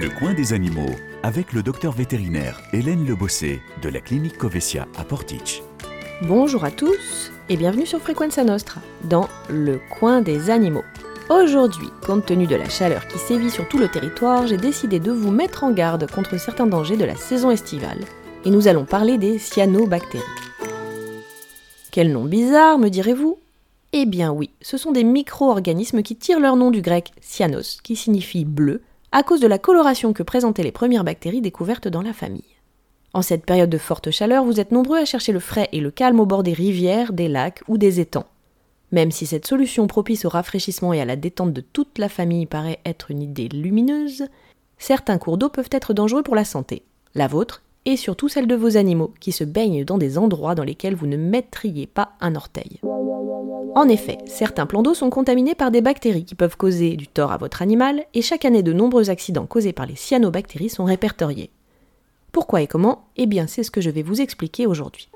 Le coin des animaux avec le docteur vétérinaire Hélène Lebossé de la clinique Covesia à Portich. Bonjour à tous et bienvenue sur Frequenza Nostra dans Le coin des animaux. Aujourd'hui, compte tenu de la chaleur qui sévit sur tout le territoire, j'ai décidé de vous mettre en garde contre certains dangers de la saison estivale et nous allons parler des cyanobactéries. Quel nom bizarre, me direz-vous? Eh bien oui, ce sont des micro-organismes qui tirent leur nom du grec cyanos, qui signifie bleu, à cause de la coloration que présentaient les premières bactéries découvertes dans la famille. En cette période de forte chaleur, vous êtes nombreux à chercher le frais et le calme au bord des rivières, des lacs ou des étangs. Même si cette solution propice au rafraîchissement et à la détente de toute la famille paraît être une idée lumineuse, certains cours d'eau peuvent être dangereux pour la santé, la vôtre et surtout celle de vos animaux, qui se baignent dans des endroits dans lesquels vous ne mettriez pas un orteil. En effet, certains plans d'eau sont contaminés par des bactéries qui peuvent causer du tort à votre animal, et chaque année de nombreux accidents causés par les cyanobactéries sont répertoriés. Pourquoi et comment? Eh bien, c'est ce que je vais vous expliquer aujourd'hui.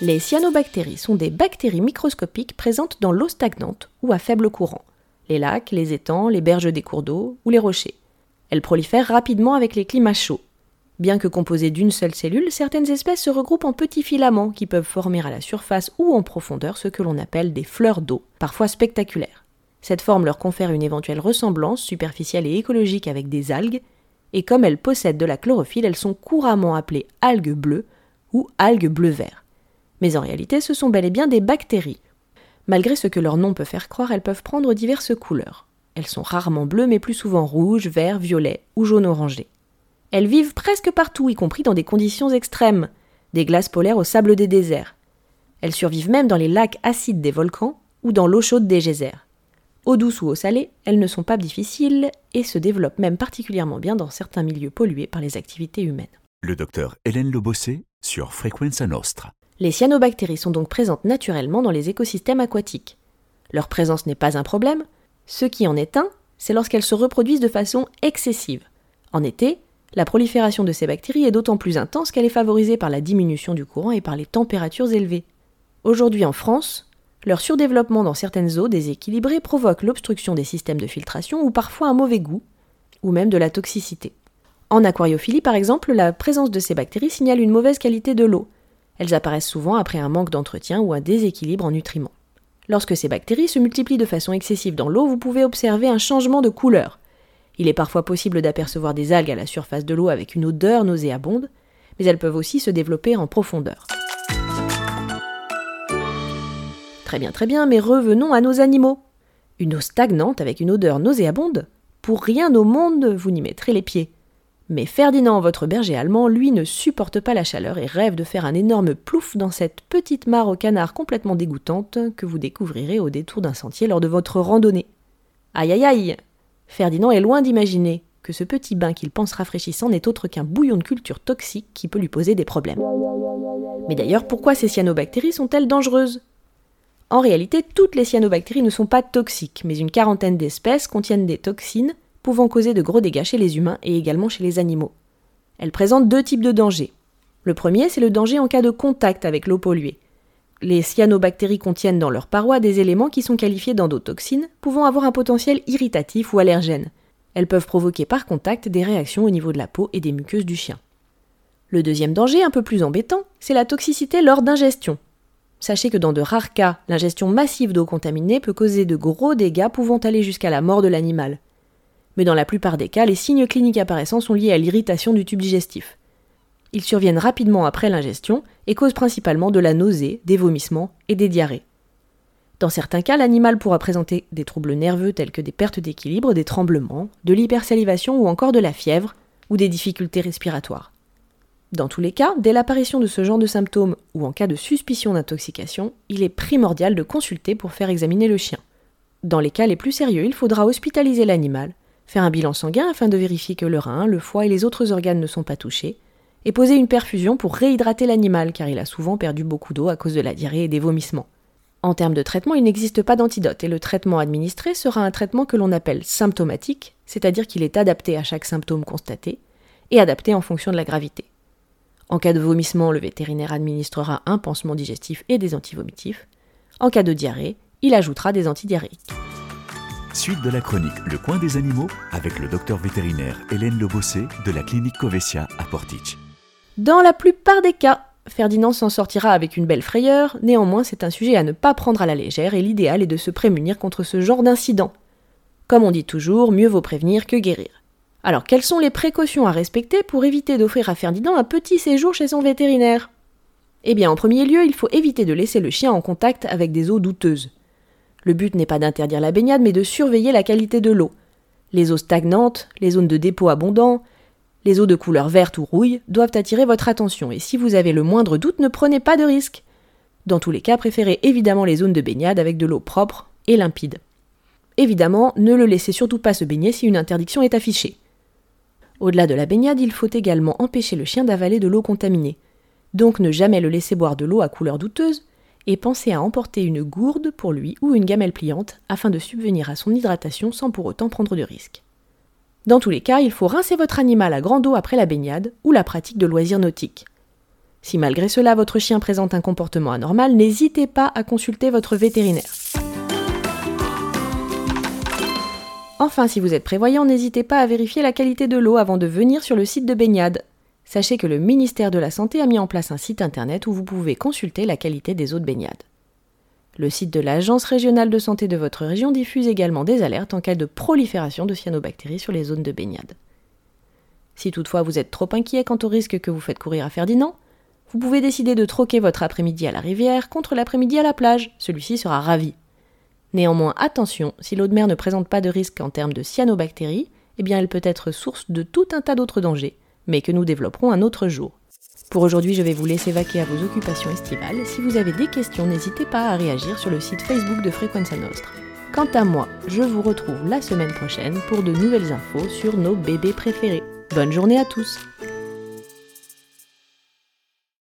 Les cyanobactéries sont des bactéries microscopiques présentes dans l'eau stagnante ou à faible courant, les lacs, les étangs, les berges des cours d'eau ou les rochers. Elles prolifèrent rapidement avec les climats chauds. Bien que composées d'une seule cellule, certaines espèces se regroupent en petits filaments qui peuvent former à la surface ou en profondeur ce que l'on appelle des fleurs d'eau, parfois spectaculaires. Cette forme leur confère une éventuelle ressemblance superficielle et écologique avec des algues, et comme elles possèdent de la chlorophylle, elles sont couramment appelées algues bleues ou algues bleu-vert. Mais en réalité, ce sont bel et bien des bactéries. Malgré ce que leur nom peut faire croire, elles peuvent prendre diverses couleurs. Elles sont rarement bleues, mais plus souvent rouges, verts, violets ou jaune orangé. Elles vivent presque partout, y compris dans des conditions extrêmes, des glaces polaires au sable des déserts. Elles survivent même dans les lacs acides des volcans ou dans l'eau chaude des geysers. Eau douce ou eau salée, elles ne sont pas difficiles et se développent même particulièrement bien dans certains milieux pollués par les activités humaines. Le docteur Hélène Lobossé sur Frequenza Nostra. Les cyanobactéries sont donc présentes naturellement dans les écosystèmes aquatiques. Leur présence n'est pas un problème, ce qui en est un, c'est lorsqu'elles se reproduisent de façon excessive. En été, la prolifération de ces bactéries est d'autant plus intense qu'elle est favorisée par la diminution du courant et par les températures élevées. Aujourd'hui en France, leur surdéveloppement dans certaines eaux déséquilibrées provoque l'obstruction des systèmes de filtration ou parfois un mauvais goût, ou même de la toxicité. En aquariophilie, par exemple, la présence de ces bactéries signale une mauvaise qualité de l'eau. Elles apparaissent souvent après un manque d'entretien ou un déséquilibre en nutriments. Lorsque ces bactéries se multiplient de façon excessive dans l'eau, vous pouvez observer un changement de couleur. Il est parfois possible d'apercevoir des algues à la surface de l'eau avec une odeur nauséabonde, mais elles peuvent aussi se développer en profondeur. Très bien, très bien, mais revenons à nos animaux. Une eau stagnante avec une odeur nauséabonde Pour rien au monde, vous n'y mettrez les pieds. Mais Ferdinand, votre berger allemand, lui ne supporte pas la chaleur et rêve de faire un énorme plouf dans cette petite mare au canard complètement dégoûtante que vous découvrirez au détour d'un sentier lors de votre randonnée. Aïe aïe aïe Ferdinand est loin d'imaginer que ce petit bain qu'il pense rafraîchissant n'est autre qu'un bouillon de culture toxique qui peut lui poser des problèmes. Mais d'ailleurs, pourquoi ces cyanobactéries sont-elles dangereuses? En réalité, toutes les cyanobactéries ne sont pas toxiques, mais une quarantaine d'espèces contiennent des toxines pouvant causer de gros dégâts chez les humains et également chez les animaux. Elles présentent deux types de dangers. Le premier, c'est le danger en cas de contact avec l'eau polluée. Les cyanobactéries contiennent dans leurs parois des éléments qui sont qualifiés d'endotoxines, pouvant avoir un potentiel irritatif ou allergène. Elles peuvent provoquer par contact des réactions au niveau de la peau et des muqueuses du chien. Le deuxième danger, un peu plus embêtant, c'est la toxicité lors d'ingestion. Sachez que dans de rares cas, l'ingestion massive d'eau contaminée peut causer de gros dégâts pouvant aller jusqu'à la mort de l'animal mais dans la plupart des cas, les signes cliniques apparaissants sont liés à l'irritation du tube digestif. Ils surviennent rapidement après l'ingestion et causent principalement de la nausée, des vomissements et des diarrhées. Dans certains cas, l'animal pourra présenter des troubles nerveux tels que des pertes d'équilibre, des tremblements, de l'hypersalivation ou encore de la fièvre ou des difficultés respiratoires. Dans tous les cas, dès l'apparition de ce genre de symptômes ou en cas de suspicion d'intoxication, il est primordial de consulter pour faire examiner le chien. Dans les cas les plus sérieux, il faudra hospitaliser l'animal faire un bilan sanguin afin de vérifier que le rein, le foie et les autres organes ne sont pas touchés, et poser une perfusion pour réhydrater l'animal car il a souvent perdu beaucoup d'eau à cause de la diarrhée et des vomissements. En termes de traitement, il n'existe pas d'antidote et le traitement administré sera un traitement que l'on appelle symptomatique, c'est-à-dire qu'il est adapté à chaque symptôme constaté et adapté en fonction de la gravité. En cas de vomissement, le vétérinaire administrera un pansement digestif et des antivomitifs. En cas de diarrhée, il ajoutera des antidiarrhéiques. Suite de la chronique Le coin des animaux avec le docteur vétérinaire Hélène Lebossé de la clinique Covesia à Portich. Dans la plupart des cas, Ferdinand s'en sortira avec une belle frayeur, néanmoins c'est un sujet à ne pas prendre à la légère et l'idéal est de se prémunir contre ce genre d'incident. Comme on dit toujours, mieux vaut prévenir que guérir. Alors quelles sont les précautions à respecter pour éviter d'offrir à Ferdinand un petit séjour chez son vétérinaire? Eh bien en premier lieu, il faut éviter de laisser le chien en contact avec des eaux douteuses. Le but n'est pas d'interdire la baignade, mais de surveiller la qualité de l'eau. Les eaux stagnantes, les zones de dépôt abondants, les eaux de couleur verte ou rouille doivent attirer votre attention, et si vous avez le moindre doute, ne prenez pas de risque. Dans tous les cas, préférez évidemment les zones de baignade avec de l'eau propre et limpide. Évidemment, ne le laissez surtout pas se baigner si une interdiction est affichée. Au-delà de la baignade, il faut également empêcher le chien d'avaler de l'eau contaminée. Donc ne jamais le laisser boire de l'eau à couleur douteuse, et pensez à emporter une gourde pour lui ou une gamelle pliante afin de subvenir à son hydratation sans pour autant prendre de risques. Dans tous les cas, il faut rincer votre animal à grande eau après la baignade ou la pratique de loisirs nautiques. Si malgré cela votre chien présente un comportement anormal, n'hésitez pas à consulter votre vétérinaire. Enfin, si vous êtes prévoyant, n'hésitez pas à vérifier la qualité de l'eau avant de venir sur le site de baignade. Sachez que le ministère de la Santé a mis en place un site internet où vous pouvez consulter la qualité des eaux de baignade. Le site de l'Agence régionale de santé de votre région diffuse également des alertes en cas de prolifération de cyanobactéries sur les zones de baignade. Si toutefois vous êtes trop inquiet quant au risque que vous faites courir à Ferdinand, vous pouvez décider de troquer votre après-midi à la rivière contre l'après-midi à la plage. Celui-ci sera ravi. Néanmoins, attention, si l'eau de mer ne présente pas de risque en termes de cyanobactéries, eh bien elle peut être source de tout un tas d'autres dangers, mais que nous développerons un autre jour. Pour aujourd'hui, je vais vous laisser vaquer à vos occupations estivales. Si vous avez des questions, n'hésitez pas à réagir sur le site Facebook de Frequenza Nostra. Quant à moi, je vous retrouve la semaine prochaine pour de nouvelles infos sur nos bébés préférés. Bonne journée à tous